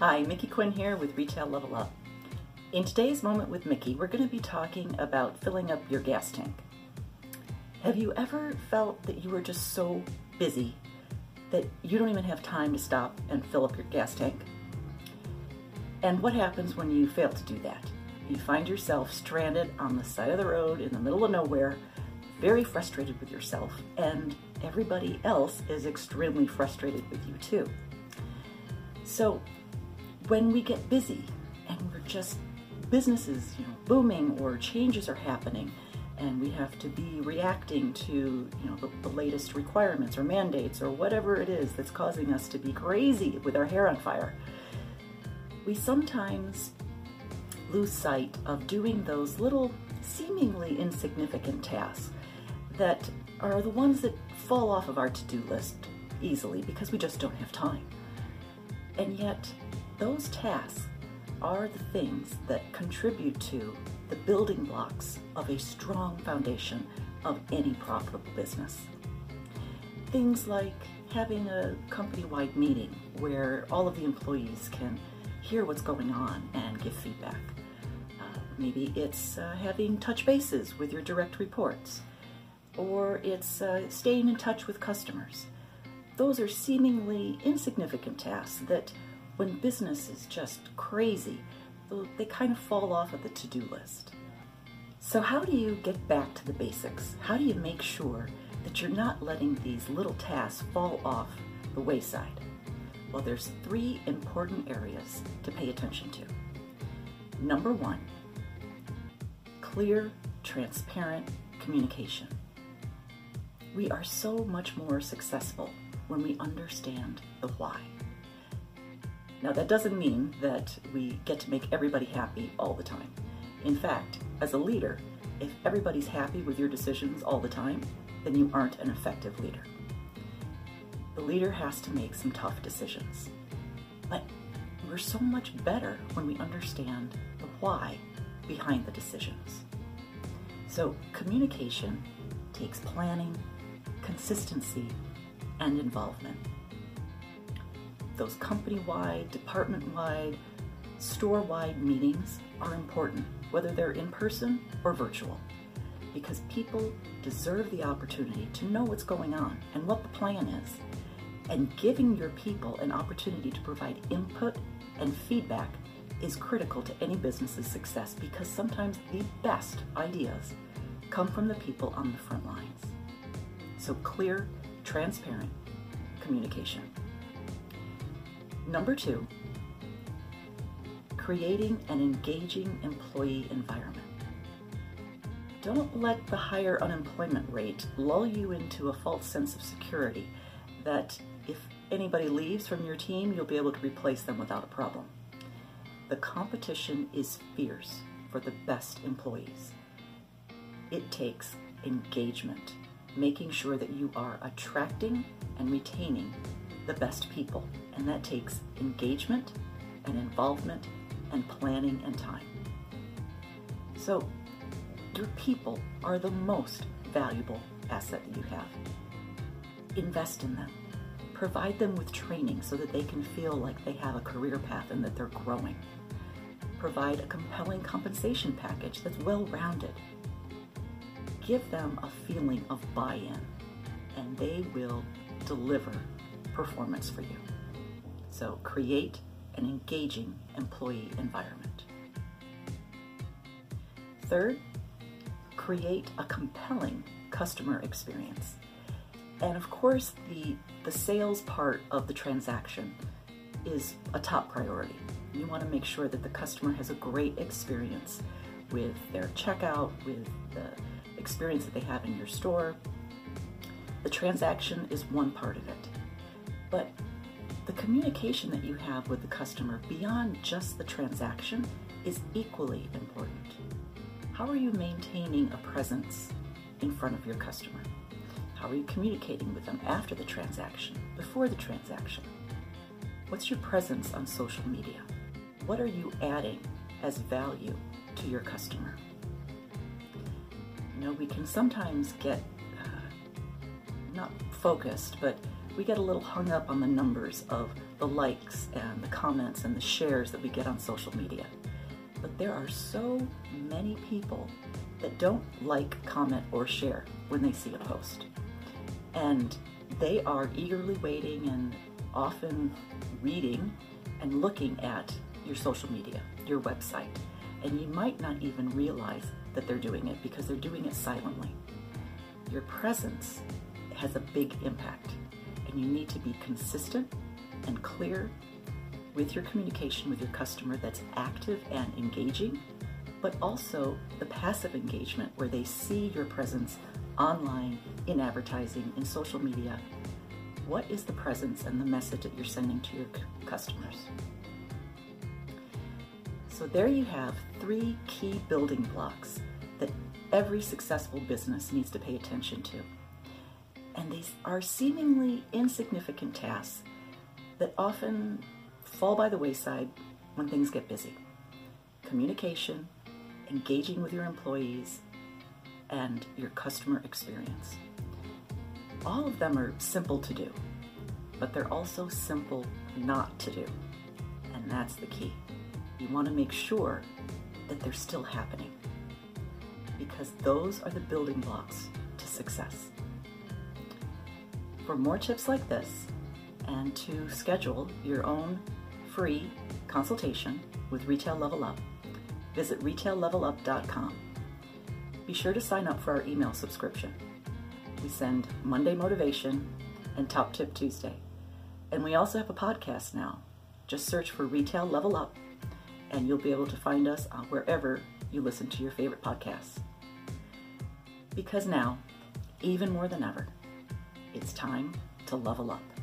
Hi, Mickey Quinn here with Retail Level Up. In today's moment with Mickey, we're going to be talking about filling up your gas tank. Have you ever felt that you were just so busy that you don't even have time to stop and fill up your gas tank? And what happens when you fail to do that? You find yourself stranded on the side of the road in the middle of nowhere, very frustrated with yourself, and everybody else is extremely frustrated with you too. So, when we get busy and we're just businesses, you know, booming or changes are happening, and we have to be reacting to, you know, the, the latest requirements or mandates or whatever it is that's causing us to be crazy with our hair on fire, we sometimes lose sight of doing those little seemingly insignificant tasks that are the ones that fall off of our to-do list easily because we just don't have time. And yet, those tasks are the things that contribute to the building blocks of a strong foundation of any profitable business. Things like having a company-wide meeting where all of the employees can hear what's going on and give feedback. Uh, maybe it's uh, having touch bases with your direct reports, or it's uh, staying in touch with customers. Those are seemingly insignificant tasks that, when business is just crazy, they kind of fall off of the to-do list. So how do you get back to the basics? How do you make sure that you're not letting these little tasks fall off the wayside? Well, there's three important areas to pay attention to. Number one, clear, transparent communication. We are so much more successful when we understand the why. Now, that doesn't mean that we get to make everybody happy all the time. In fact, as a leader, if everybody's happy with your decisions all the time, then you aren't an effective leader. The leader has to make some tough decisions. But we're so much better when we understand the why behind the decisions. So, communication takes planning, consistency, and involvement those company-wide, department-wide, store-wide meetings are important, whether they're in person or virtual, because people deserve the opportunity to know what's going on and what the plan is. And giving your people an opportunity to provide input and feedback is critical to any business's success because sometimes the best ideas come from the people on the front lines. So clear, transparent communication. Number two, creating an engaging employee environment. Don't let the higher unemployment rate lull you into a false sense of security that if anybody leaves from your team, you'll be able to replace them without a problem. The competition is fierce for the best employees. It takes engagement, making sure that you are attracting and retaining the best people, and that takes engagement and involvement and planning and time. So, your people are the most valuable asset that you have. Invest in them. Provide them with training so that they can feel like they have a career path and that they're growing. Provide a compelling compensation package that's well rounded. Give them a feeling of buy in, and they will deliver performance for you. So create an engaging employee environment. Third, create a compelling customer experience. And of course, the, the sales part of the transaction is a top priority. You want to make sure that the customer has a great experience with their checkout, with the experience that they have in your store. The transaction is one part of it. But communication that you have with the customer beyond just the transaction is equally important. How are you maintaining a presence in front of your customer? How are you communicating with them after the transaction, before the transaction? What's your presence on social media? What are you adding as value to your customer? You know, we can sometimes get uh, not focused, but we get a little hung up on the numbers of the likes and the comments and the shares that we get on social media. But there are so many people that don't like, comment, or share when they see a post. And they are eagerly waiting and often reading and looking at your social media, your website. And you might not even realize that they're doing it because they're doing it silently. Your presence has a big impact, you need to be consistent and clear with your communication with your customer that's active and engaging, but also the passive engagement where they see your presence online, in advertising, in social media. What is the presence and the message that you're sending to your customers? So, there you have three key building blocks that every successful business needs to pay attention to. Are seemingly insignificant tasks that often fall by the wayside when things get busy. Communication, engaging with your employees, and your customer experience. All of them are simple to do, but they're also simple not to do. And that's the key. You want to make sure that they're still happening because those are the building blocks to success. For more tips like this and to schedule your own free consultation with Retail Level Up, visit retaillevelup.com. Be sure to sign up for our email subscription. We send Monday Motivation and Top Tip Tuesday. And we also have a podcast now. Just search for Retail Level Up and you'll be able to find us wherever you listen to your favorite podcasts. Because now, even more than ever, it's time to level up.